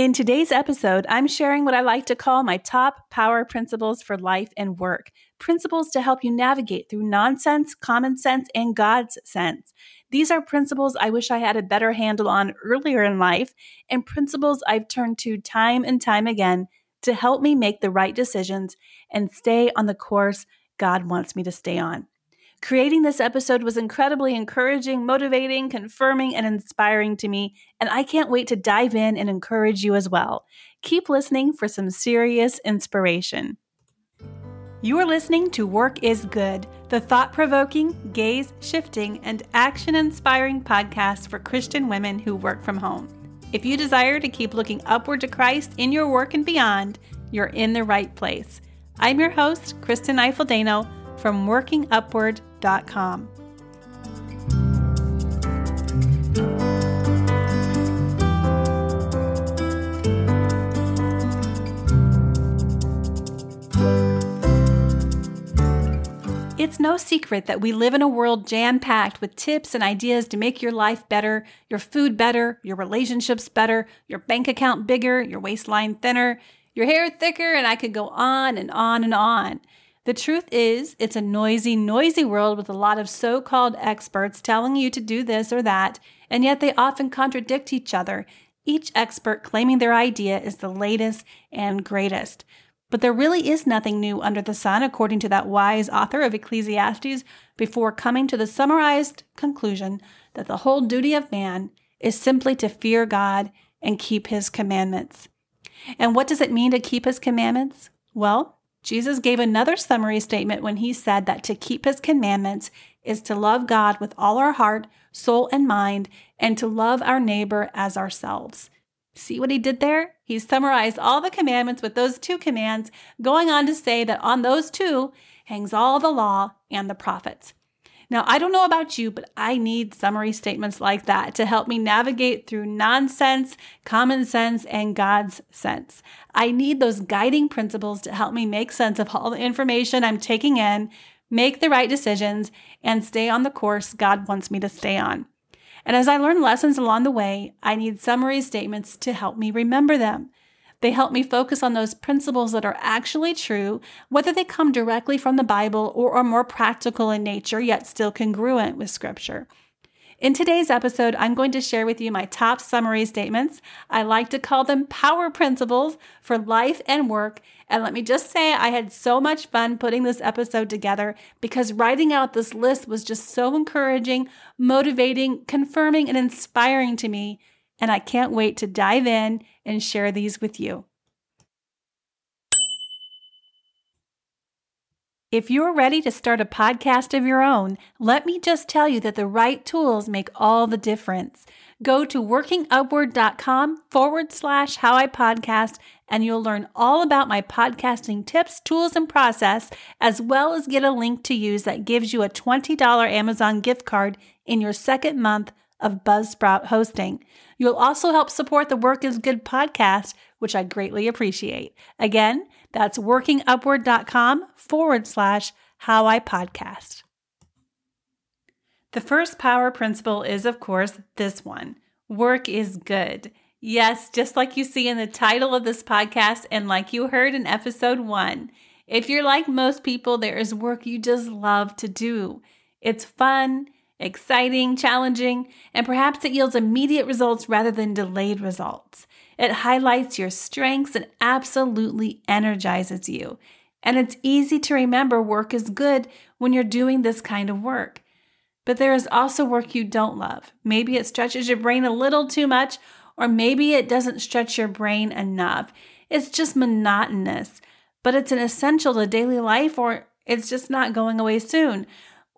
In today's episode, I'm sharing what I like to call my top power principles for life and work. Principles to help you navigate through nonsense, common sense, and God's sense. These are principles I wish I had a better handle on earlier in life, and principles I've turned to time and time again to help me make the right decisions and stay on the course God wants me to stay on. Creating this episode was incredibly encouraging, motivating, confirming, and inspiring to me, and I can't wait to dive in and encourage you as well. Keep listening for some serious inspiration. You are listening to Work is Good, the thought provoking, gaze shifting, and action inspiring podcast for Christian women who work from home. If you desire to keep looking upward to Christ in your work and beyond, you're in the right place. I'm your host, Kristen Eifel from workingupward.com. It's no secret that we live in a world jam packed with tips and ideas to make your life better, your food better, your relationships better, your bank account bigger, your waistline thinner, your hair thicker, and I could go on and on and on. The truth is, it's a noisy, noisy world with a lot of so called experts telling you to do this or that, and yet they often contradict each other, each expert claiming their idea is the latest and greatest. But there really is nothing new under the sun, according to that wise author of Ecclesiastes, before coming to the summarized conclusion that the whole duty of man is simply to fear God and keep his commandments. And what does it mean to keep his commandments? Well, Jesus gave another summary statement when he said that to keep his commandments is to love God with all our heart, soul, and mind, and to love our neighbor as ourselves. See what he did there? He summarized all the commandments with those two commands, going on to say that on those two hangs all the law and the prophets. Now, I don't know about you, but I need summary statements like that to help me navigate through nonsense, common sense, and God's sense. I need those guiding principles to help me make sense of all the information I'm taking in, make the right decisions, and stay on the course God wants me to stay on. And as I learn lessons along the way, I need summary statements to help me remember them. They help me focus on those principles that are actually true, whether they come directly from the Bible or are more practical in nature, yet still congruent with Scripture. In today's episode, I'm going to share with you my top summary statements. I like to call them power principles for life and work. And let me just say, I had so much fun putting this episode together because writing out this list was just so encouraging, motivating, confirming, and inspiring to me. And I can't wait to dive in and share these with you. If you're ready to start a podcast of your own, let me just tell you that the right tools make all the difference. Go to workingupward.com forward slash how I podcast, and you'll learn all about my podcasting tips, tools, and process, as well as get a link to use that gives you a $20 Amazon gift card in your second month of Buzzsprout hosting. You'll also help support the Work is Good podcast, which I greatly appreciate. Again, that's workingupward.com forward slash how I podcast. The first power principle is, of course, this one work is good. Yes, just like you see in the title of this podcast and like you heard in episode one. If you're like most people, there is work you just love to do. It's fun, exciting, challenging, and perhaps it yields immediate results rather than delayed results. It highlights your strengths and absolutely energizes you. And it's easy to remember work is good when you're doing this kind of work. But there is also work you don't love. Maybe it stretches your brain a little too much, or maybe it doesn't stretch your brain enough. It's just monotonous, but it's an essential to daily life, or it's just not going away soon.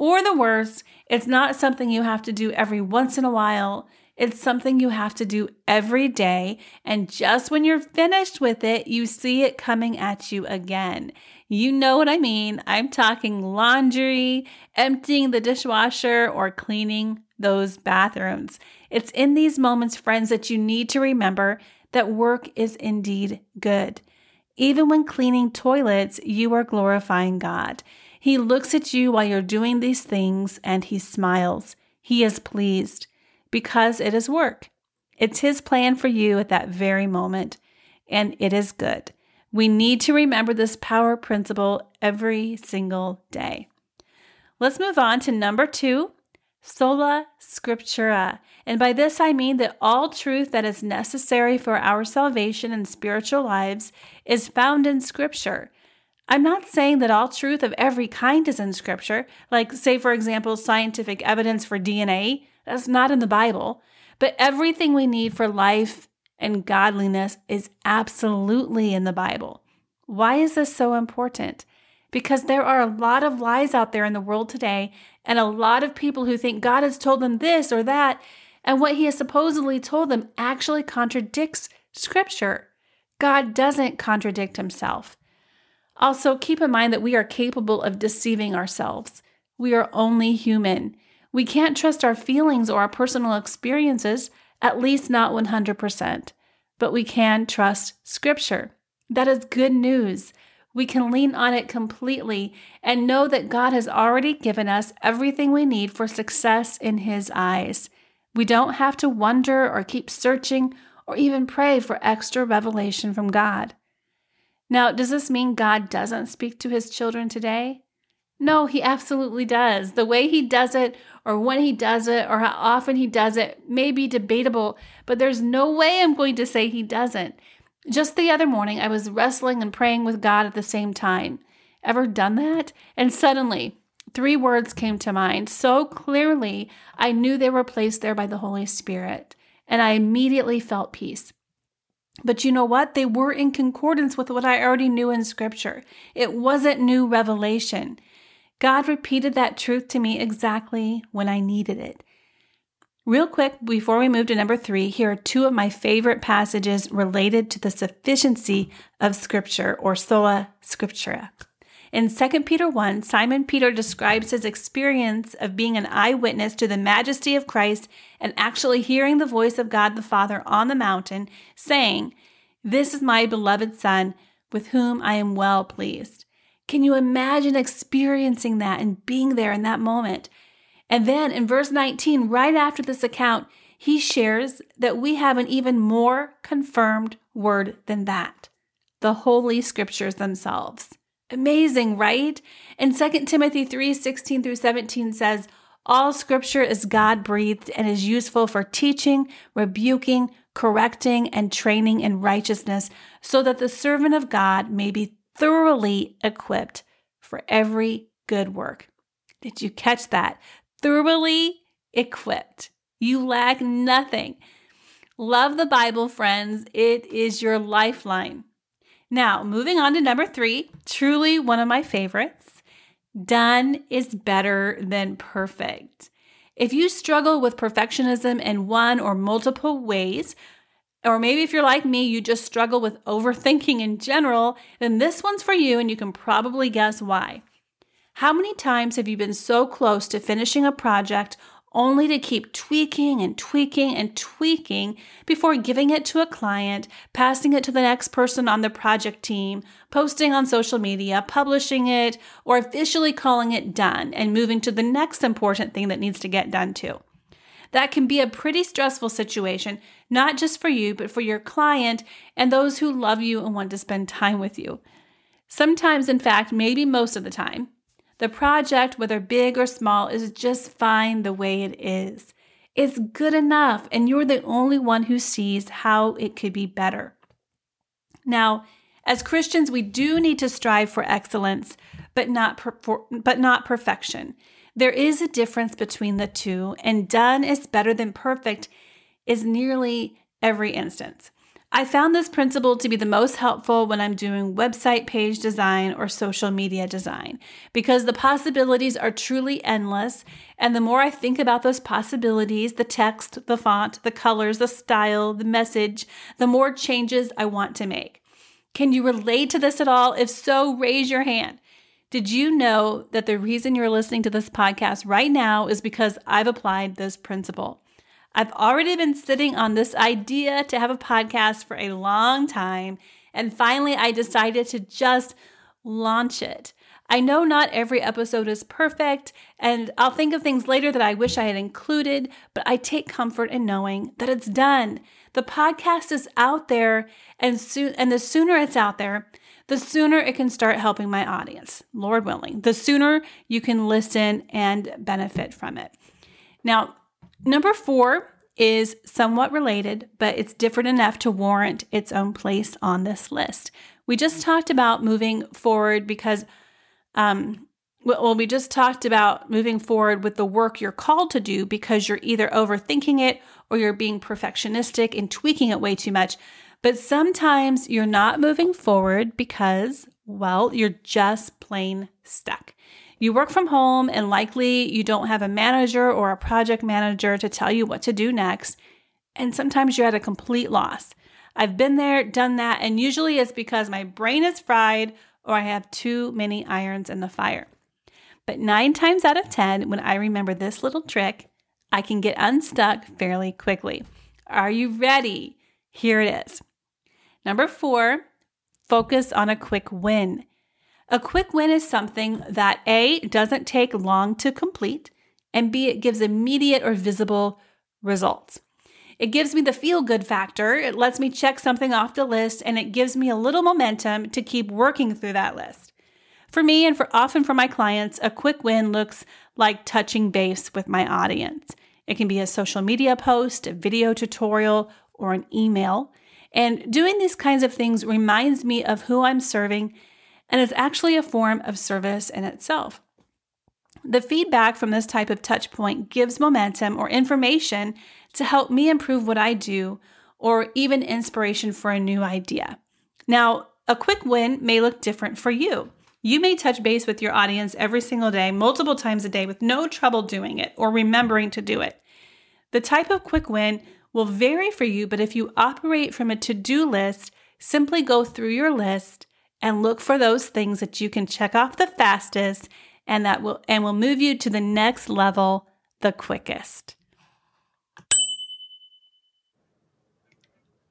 Or the worst, it's not something you have to do every once in a while. It's something you have to do every day. And just when you're finished with it, you see it coming at you again. You know what I mean. I'm talking laundry, emptying the dishwasher, or cleaning those bathrooms. It's in these moments, friends, that you need to remember that work is indeed good. Even when cleaning toilets, you are glorifying God. He looks at you while you're doing these things and he smiles. He is pleased because it is work. It's His plan for you at that very moment, and it is good. We need to remember this power principle every single day. Let's move on to number two sola scriptura. And by this I mean that all truth that is necessary for our salvation and spiritual lives is found in Scripture. I'm not saying that all truth of every kind is in Scripture, like, say, for example, scientific evidence for DNA. That's not in the Bible. But everything we need for life and godliness is absolutely in the Bible. Why is this so important? Because there are a lot of lies out there in the world today, and a lot of people who think God has told them this or that, and what He has supposedly told them actually contradicts Scripture. God doesn't contradict Himself. Also, keep in mind that we are capable of deceiving ourselves. We are only human. We can't trust our feelings or our personal experiences at least not 100%. But we can trust Scripture. That is good news. We can lean on it completely and know that God has already given us everything we need for success in His eyes. We don't have to wonder or keep searching or even pray for extra revelation from God. Now, does this mean God doesn't speak to His children today? No, He absolutely does. The way He does it or when he does it or how often he does it may be debatable, but there's no way I'm going to say he doesn't. Just the other morning, I was wrestling and praying with God at the same time. Ever done that? And suddenly, three words came to mind so clearly, I knew they were placed there by the Holy Spirit, and I immediately felt peace. But you know what? They were in concordance with what I already knew in Scripture. It wasn't new revelation. God repeated that truth to me exactly when I needed it. Real quick, before we move to number three, here are two of my favorite passages related to the sufficiency of Scripture or sola scriptura. In 2 Peter 1, Simon Peter describes his experience of being an eyewitness to the majesty of Christ and actually hearing the voice of God the Father on the mountain, saying, This is my beloved Son, with whom I am well pleased. Can you imagine experiencing that and being there in that moment? And then in verse 19, right after this account, he shares that we have an even more confirmed word than that the Holy Scriptures themselves. Amazing, right? And 2 Timothy 3 16 through 17 says, All scripture is God breathed and is useful for teaching, rebuking, correcting, and training in righteousness, so that the servant of God may be thoroughly equipped for every good work. Did you catch that? Thoroughly equipped. You lack nothing. Love the Bible, friends. It is your lifeline. Now, moving on to number three, truly one of my favorites. Done is better than perfect. If you struggle with perfectionism in one or multiple ways, or maybe if you're like me, you just struggle with overthinking in general, then this one's for you and you can probably guess why. How many times have you been so close to finishing a project only to keep tweaking and tweaking and tweaking before giving it to a client, passing it to the next person on the project team, posting on social media, publishing it, or officially calling it done and moving to the next important thing that needs to get done too? That can be a pretty stressful situation, not just for you, but for your client and those who love you and want to spend time with you. Sometimes, in fact, maybe most of the time, the project, whether big or small, is just fine the way it is. It's good enough, and you're the only one who sees how it could be better. Now, as Christians, we do need to strive for excellence, but not per- for, but not perfection. There is a difference between the two, and done is better than perfect is nearly every instance. I found this principle to be the most helpful when I'm doing website page design or social media design because the possibilities are truly endless. And the more I think about those possibilities the text, the font, the colors, the style, the message the more changes I want to make. Can you relate to this at all? If so, raise your hand. Did you know that the reason you're listening to this podcast right now is because I've applied this principle? I've already been sitting on this idea to have a podcast for a long time, and finally I decided to just launch it. I know not every episode is perfect, and I'll think of things later that I wish I had included, but I take comfort in knowing that it's done. The podcast is out there, and soon and the sooner it's out there, the sooner it can start helping my audience, Lord willing. The sooner you can listen and benefit from it. Now, number 4 is somewhat related, but it's different enough to warrant its own place on this list. We just talked about moving forward because um, well, we just talked about moving forward with the work you're called to do because you're either overthinking it or you're being perfectionistic and tweaking it way too much. But sometimes you're not moving forward because, well, you're just plain stuck. You work from home and likely you don't have a manager or a project manager to tell you what to do next. And sometimes you're at a complete loss. I've been there, done that, and usually it's because my brain is fried or I have too many irons in the fire. But nine times out of 10, when I remember this little trick, I can get unstuck fairly quickly. Are you ready? Here it is. Number four, focus on a quick win. A quick win is something that A, doesn't take long to complete, and B, it gives immediate or visible results. It gives me the feel good factor. It lets me check something off the list and it gives me a little momentum to keep working through that list. For me and for often for my clients, a quick win looks like touching base with my audience. It can be a social media post, a video tutorial, or an email. And doing these kinds of things reminds me of who I'm serving and is actually a form of service in itself. The feedback from this type of touch point gives momentum or information to help me improve what I do or even inspiration for a new idea. Now, a quick win may look different for you. You may touch base with your audience every single day, multiple times a day, with no trouble doing it or remembering to do it. The type of quick win will vary for you, but if you operate from a to do list, simply go through your list and look for those things that you can check off the fastest and that will and will move you to the next level the quickest.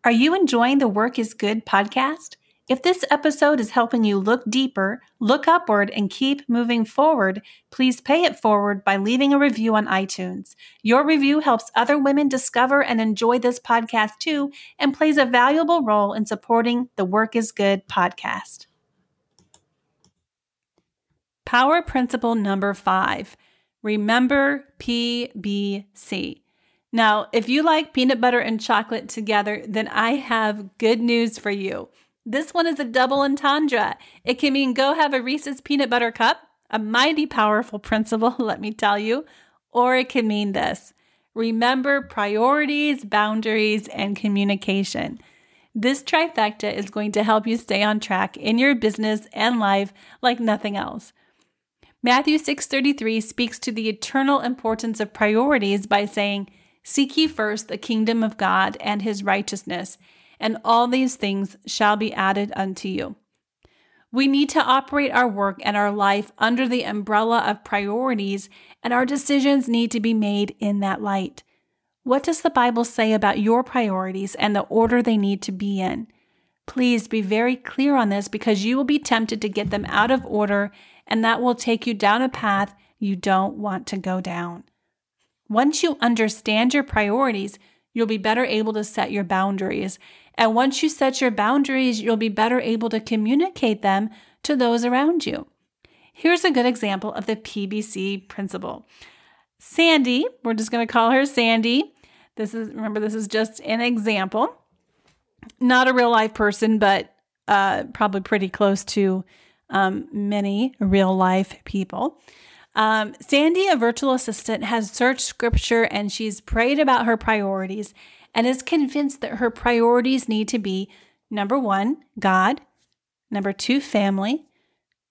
Are you enjoying the Work is Good podcast? If this episode is helping you look deeper, look upward, and keep moving forward, please pay it forward by leaving a review on iTunes. Your review helps other women discover and enjoy this podcast too, and plays a valuable role in supporting the Work is Good podcast. Power principle number five remember PBC. Now, if you like peanut butter and chocolate together, then I have good news for you. This one is a double entendre. It can mean go have a Reese's peanut butter cup, a mighty powerful principle, let me tell you, or it can mean this remember priorities, boundaries, and communication. This trifecta is going to help you stay on track in your business and life like nothing else. Matthew 6:33 speaks to the eternal importance of priorities by saying, "Seek ye first the kingdom of God and his righteousness, and all these things shall be added unto you." We need to operate our work and our life under the umbrella of priorities, and our decisions need to be made in that light. What does the Bible say about your priorities and the order they need to be in? Please be very clear on this because you will be tempted to get them out of order and that will take you down a path you don't want to go down. Once you understand your priorities, you'll be better able to set your boundaries. And once you set your boundaries, you'll be better able to communicate them to those around you. Here's a good example of the PBC principle. Sandy, we're just going to call her Sandy. This is, remember, this is just an example. Not a real life person, but uh, probably pretty close to um, many real life people. Um, Sandy, a virtual assistant, has searched scripture and she's prayed about her priorities and is convinced that her priorities need to be number one, God, number two, family,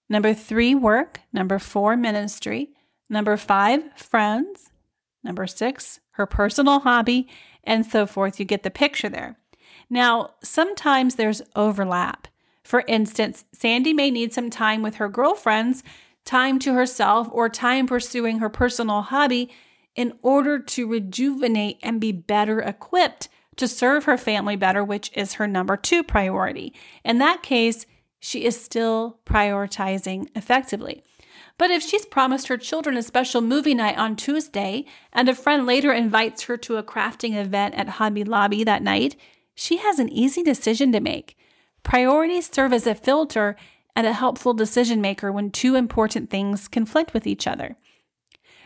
number three, work, number four, ministry, number five, friends, number six, her personal hobby, and so forth. You get the picture there. Now, sometimes there's overlap. For instance, Sandy may need some time with her girlfriends, time to herself, or time pursuing her personal hobby in order to rejuvenate and be better equipped to serve her family better, which is her number two priority. In that case, she is still prioritizing effectively. But if she's promised her children a special movie night on Tuesday and a friend later invites her to a crafting event at Hobby Lobby that night, she has an easy decision to make. Priorities serve as a filter and a helpful decision maker when two important things conflict with each other.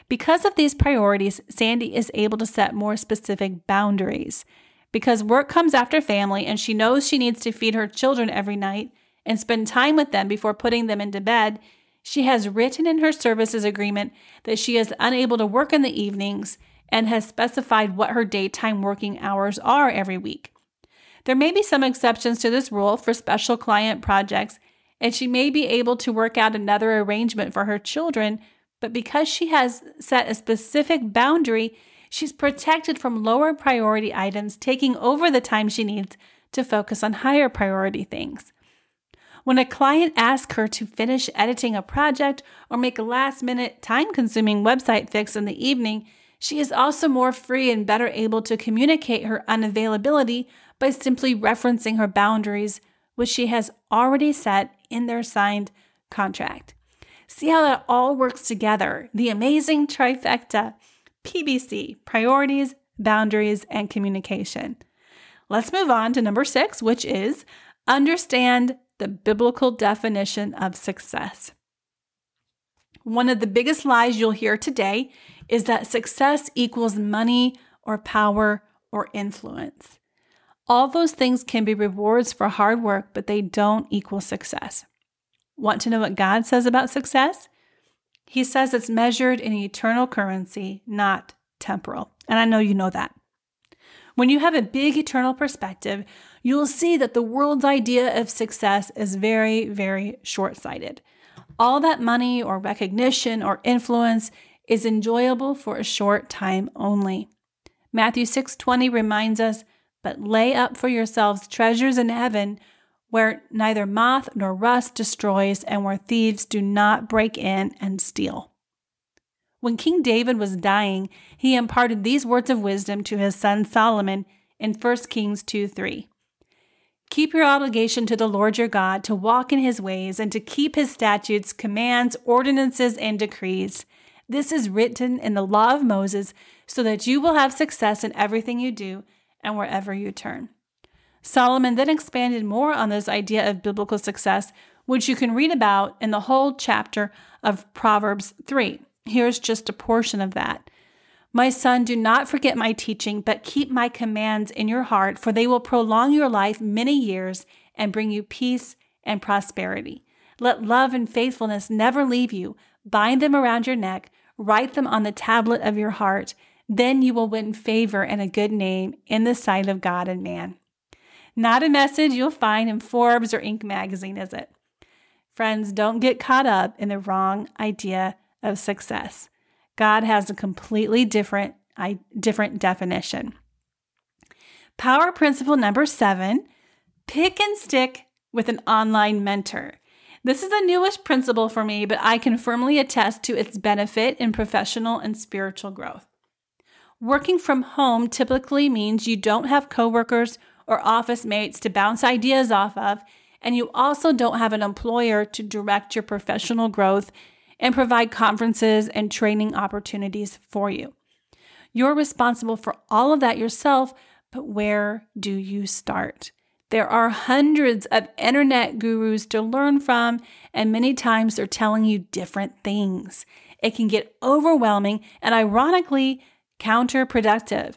Because of these priorities, Sandy is able to set more specific boundaries. Because work comes after family and she knows she needs to feed her children every night and spend time with them before putting them into bed, she has written in her services agreement that she is unable to work in the evenings and has specified what her daytime working hours are every week. There may be some exceptions to this rule for special client projects, and she may be able to work out another arrangement for her children, but because she has set a specific boundary, she's protected from lower priority items taking over the time she needs to focus on higher priority things. When a client asks her to finish editing a project or make a last minute, time consuming website fix in the evening, she is also more free and better able to communicate her unavailability by simply referencing her boundaries, which she has already set in their signed contract. See how that all works together the amazing trifecta PBC, priorities, boundaries, and communication. Let's move on to number six, which is understand the biblical definition of success. One of the biggest lies you'll hear today is that success equals money or power or influence. All those things can be rewards for hard work, but they don't equal success. Want to know what God says about success? He says it's measured in eternal currency, not temporal. And I know you know that. When you have a big eternal perspective, you'll see that the world's idea of success is very, very short sighted. All that money or recognition or influence is enjoyable for a short time only. Matthew 6:20 reminds us but lay up for yourselves treasures in heaven where neither moth nor rust destroys and where thieves do not break in and steal. When King David was dying, he imparted these words of wisdom to his son Solomon in 1 Kings 2 3. Keep your obligation to the Lord your God to walk in his ways and to keep his statutes, commands, ordinances, and decrees. This is written in the law of Moses so that you will have success in everything you do and wherever you turn. Solomon then expanded more on this idea of biblical success, which you can read about in the whole chapter of Proverbs 3. Here's just a portion of that. My son, do not forget my teaching, but keep my commands in your heart, for they will prolong your life many years and bring you peace and prosperity. Let love and faithfulness never leave you. Bind them around your neck, write them on the tablet of your heart. Then you will win favor and a good name in the sight of God and man. Not a message you'll find in Forbes or Inc. magazine, is it? Friends, don't get caught up in the wrong idea of success. God has a completely different, different definition. Power principle number seven pick and stick with an online mentor. This is a newish principle for me, but I can firmly attest to its benefit in professional and spiritual growth. Working from home typically means you don't have coworkers or office mates to bounce ideas off of, and you also don't have an employer to direct your professional growth and provide conferences and training opportunities for you. You're responsible for all of that yourself, but where do you start? There are hundreds of internet gurus to learn from, and many times they're telling you different things. It can get overwhelming, and ironically, counterproductive.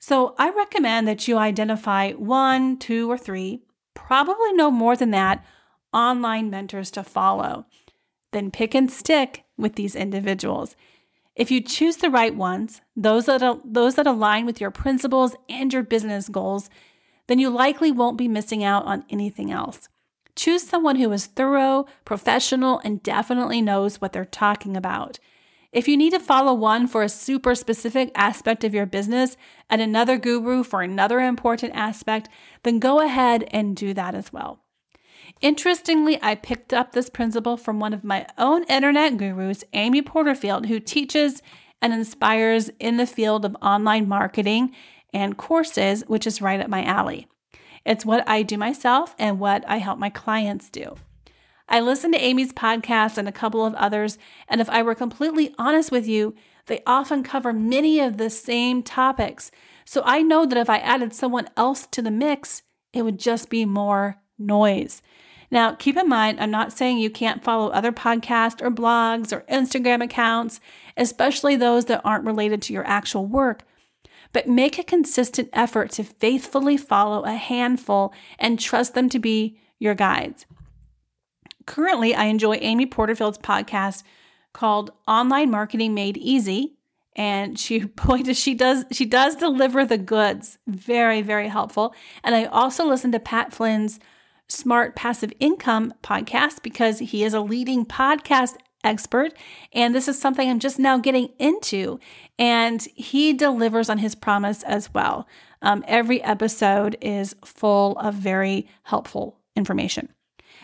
So I recommend that you identify one, two, or three, probably no more than that, online mentors to follow. Then pick and stick with these individuals. If you choose the right ones, those that, those that align with your principles and your business goals, then you likely won't be missing out on anything else. Choose someone who is thorough, professional, and definitely knows what they're talking about. If you need to follow one for a super specific aspect of your business and another guru for another important aspect, then go ahead and do that as well. Interestingly, I picked up this principle from one of my own internet gurus, Amy Porterfield, who teaches and inspires in the field of online marketing and courses, which is right up my alley. It's what I do myself and what I help my clients do. I listened to Amy's podcast and a couple of others, and if I were completely honest with you, they often cover many of the same topics. So I know that if I added someone else to the mix, it would just be more noise. Now, keep in mind, I'm not saying you can't follow other podcasts or blogs or Instagram accounts, especially those that aren't related to your actual work. But make a consistent effort to faithfully follow a handful and trust them to be your guides. Currently, I enjoy Amy Porterfield's podcast called Online Marketing Made Easy. And she pointed she does she does deliver the goods. Very, very helpful. And I also listen to Pat Flynn's Smart Passive Income podcast because he is a leading podcast expert. And this is something I'm just now getting into. And he delivers on his promise as well. Um, every episode is full of very helpful information.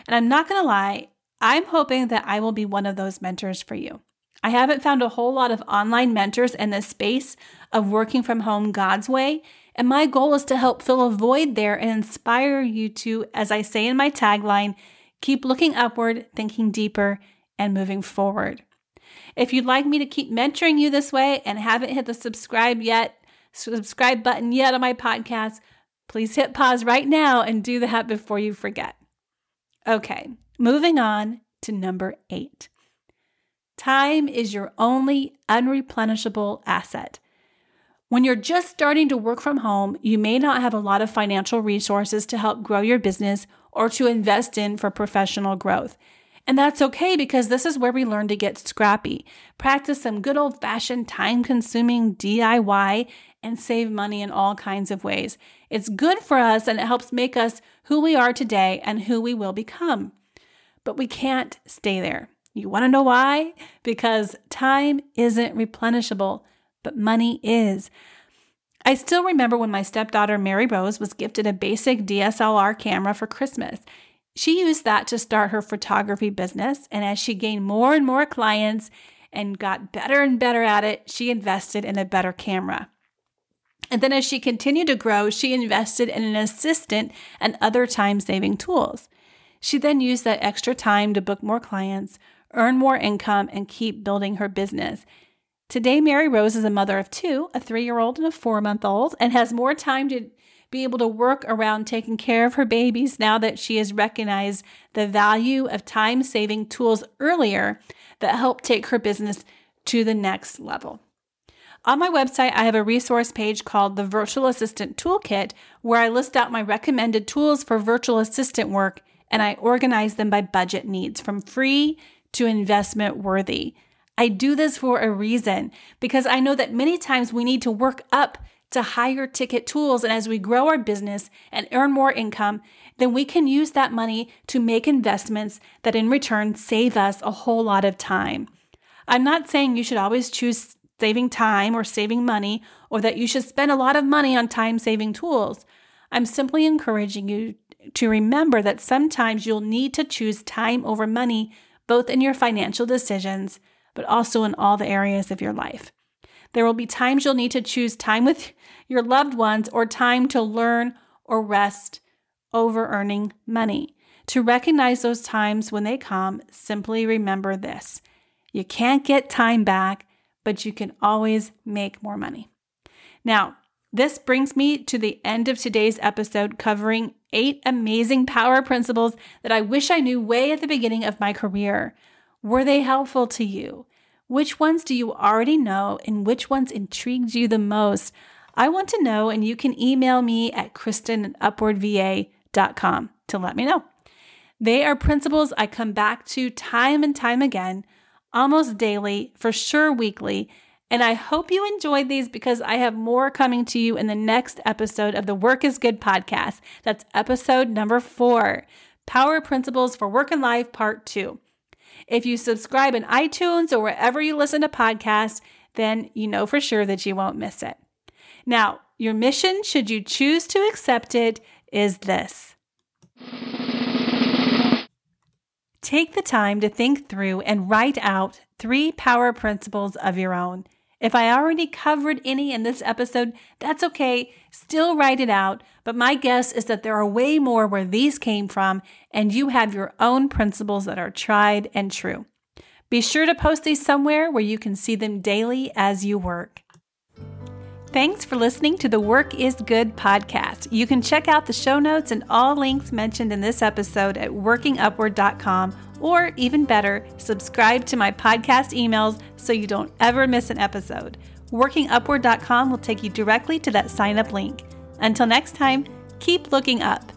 And I'm not going to lie, I'm hoping that I will be one of those mentors for you. I haven't found a whole lot of online mentors in the space of working from home God's way. And my goal is to help fill a void there and inspire you to, as I say in my tagline, keep looking upward, thinking deeper, and moving forward. If you'd like me to keep mentoring you this way and haven't hit the subscribe yet, subscribe button yet on my podcast, please hit pause right now and do that before you forget. Okay, moving on to number eight. Time is your only unreplenishable asset. When you're just starting to work from home, you may not have a lot of financial resources to help grow your business or to invest in for professional growth. And that's okay because this is where we learn to get scrappy, practice some good old fashioned time consuming DIY, and save money in all kinds of ways. It's good for us and it helps make us who we are today and who we will become. But we can't stay there. You want to know why? Because time isn't replenishable, but money is. I still remember when my stepdaughter Mary Rose was gifted a basic DSLR camera for Christmas. She used that to start her photography business, and as she gained more and more clients and got better and better at it, she invested in a better camera. And then as she continued to grow, she invested in an assistant and other time saving tools. She then used that extra time to book more clients, earn more income, and keep building her business. Today, Mary Rose is a mother of two, a three year old and a four month old, and has more time to be able to work around taking care of her babies now that she has recognized the value of time saving tools earlier that help take her business to the next level. On my website, I have a resource page called the Virtual Assistant Toolkit where I list out my recommended tools for virtual assistant work and I organize them by budget needs from free to investment worthy. I do this for a reason because I know that many times we need to work up to higher ticket tools. And as we grow our business and earn more income, then we can use that money to make investments that in return save us a whole lot of time. I'm not saying you should always choose saving time or saving money or that you should spend a lot of money on time saving tools. I'm simply encouraging you to remember that sometimes you'll need to choose time over money, both in your financial decisions, but also in all the areas of your life. There will be times you'll need to choose time with your loved ones or time to learn or rest over earning money. To recognize those times when they come, simply remember this you can't get time back, but you can always make more money. Now, this brings me to the end of today's episode covering eight amazing power principles that I wish I knew way at the beginning of my career. Were they helpful to you? Which ones do you already know and which ones intrigued you the most? I want to know, and you can email me at kristen at upwardva.com to let me know. They are principles I come back to time and time again, almost daily, for sure weekly. And I hope you enjoyed these because I have more coming to you in the next episode of the Work is Good podcast. That's episode number four Power Principles for Work and Life, Part Two. If you subscribe in iTunes or wherever you listen to podcasts, then you know for sure that you won't miss it. Now, your mission, should you choose to accept it, is this. Take the time to think through and write out three power principles of your own. If I already covered any in this episode, that's okay. Still write it out. But my guess is that there are way more where these came from, and you have your own principles that are tried and true. Be sure to post these somewhere where you can see them daily as you work. Thanks for listening to the Work is Good podcast. You can check out the show notes and all links mentioned in this episode at workingupward.com, or even better, subscribe to my podcast emails so you don't ever miss an episode. Workingupward.com will take you directly to that sign up link. Until next time, keep looking up.